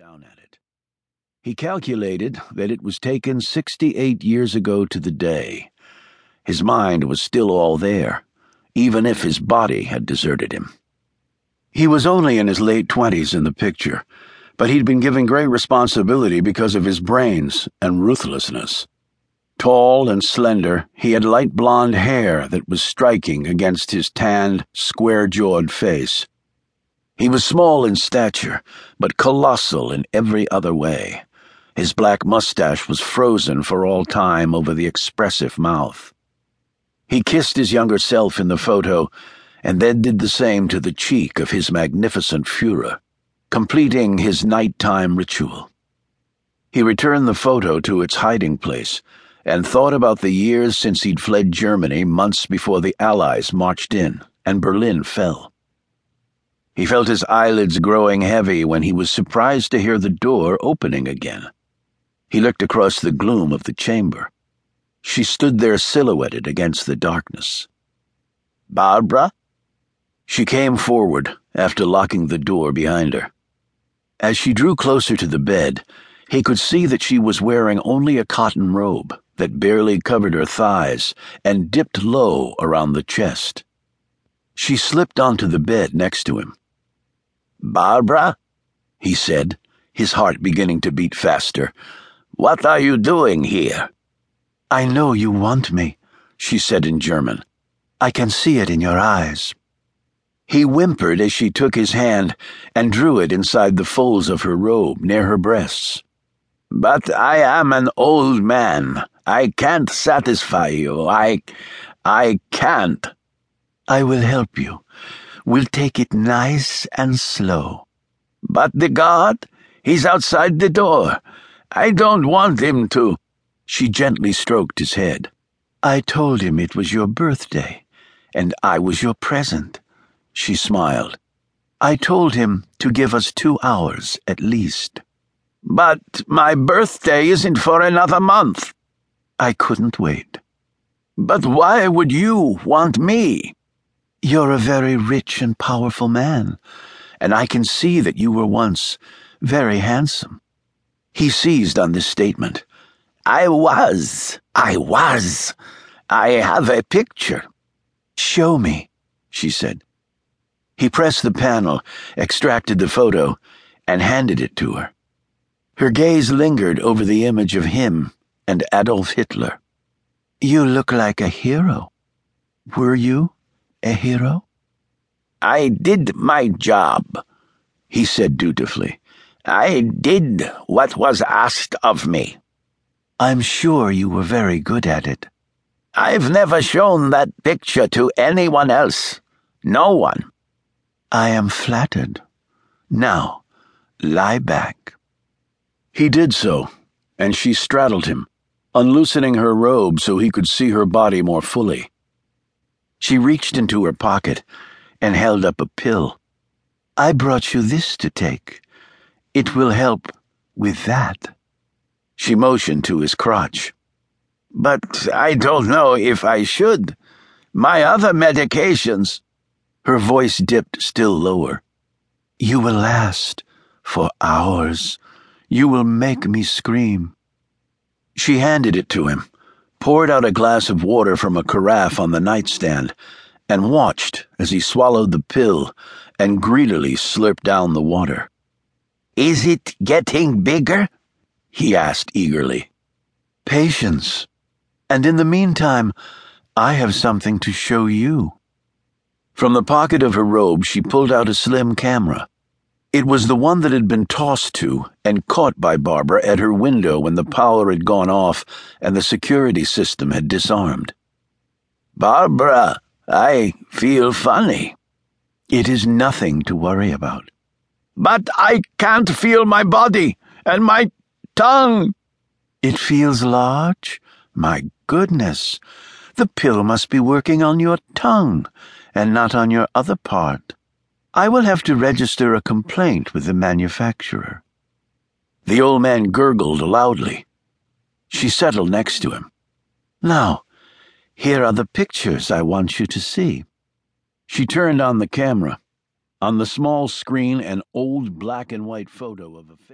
down at it. He calculated that it was taken 68 years ago to the day. His mind was still all there, even if his body had deserted him. He was only in his late 20s in the picture, but he'd been given great responsibility because of his brains and ruthlessness. Tall and slender, he had light blonde hair that was striking against his tanned, square jawed face. He was small in stature, but colossal in every other way. His black mustache was frozen for all time over the expressive mouth. He kissed his younger self in the photo, and then did the same to the cheek of his magnificent Fuhrer, completing his nighttime ritual. He returned the photo to its hiding place and thought about the years since he'd fled Germany months before the Allies marched in and Berlin fell. He felt his eyelids growing heavy when he was surprised to hear the door opening again. He looked across the gloom of the chamber. She stood there silhouetted against the darkness. Barbara? She came forward after locking the door behind her. As she drew closer to the bed, he could see that she was wearing only a cotton robe that barely covered her thighs and dipped low around the chest. She slipped onto the bed next to him. Barbara? he said, his heart beginning to beat faster. What are you doing here? I know you want me, she said in German. I can see it in your eyes. He whimpered as she took his hand and drew it inside the folds of her robe near her breasts. But I am an old man. I can't satisfy you. I. I can't. I will help you. We'll take it nice and slow. But the guard? He's outside the door. I don't want him to. She gently stroked his head. I told him it was your birthday, and I was your present. She smiled. I told him to give us two hours at least. But my birthday isn't for another month. I couldn't wait. But why would you want me? You're a very rich and powerful man, and I can see that you were once very handsome. He seized on this statement. I was. I was. I have a picture. Show me, she said. He pressed the panel, extracted the photo, and handed it to her. Her gaze lingered over the image of him and Adolf Hitler. You look like a hero. Were you? A hero? I did my job, he said dutifully. I did what was asked of me. I'm sure you were very good at it. I've never shown that picture to anyone else. No one. I am flattered. Now, lie back. He did so, and she straddled him, unloosening her robe so he could see her body more fully. She reached into her pocket and held up a pill. I brought you this to take. It will help with that. She motioned to his crotch. But I don't know if I should. My other medications. Her voice dipped still lower. You will last for hours. You will make me scream. She handed it to him poured out a glass of water from a carafe on the nightstand, and watched as he swallowed the pill and greedily slurped down the water. Is it getting bigger? he asked eagerly. Patience. And in the meantime, I have something to show you. From the pocket of her robe, she pulled out a slim camera. It was the one that had been tossed to and caught by Barbara at her window when the power had gone off and the security system had disarmed. Barbara, I feel funny. It is nothing to worry about. But I can't feel my body and my tongue. It feels large? My goodness. The pill must be working on your tongue and not on your other part. I will have to register a complaint with the manufacturer. The old man gurgled loudly. She settled next to him. Now, here are the pictures I want you to see. She turned on the camera. On the small screen, an old black and white photo of a face.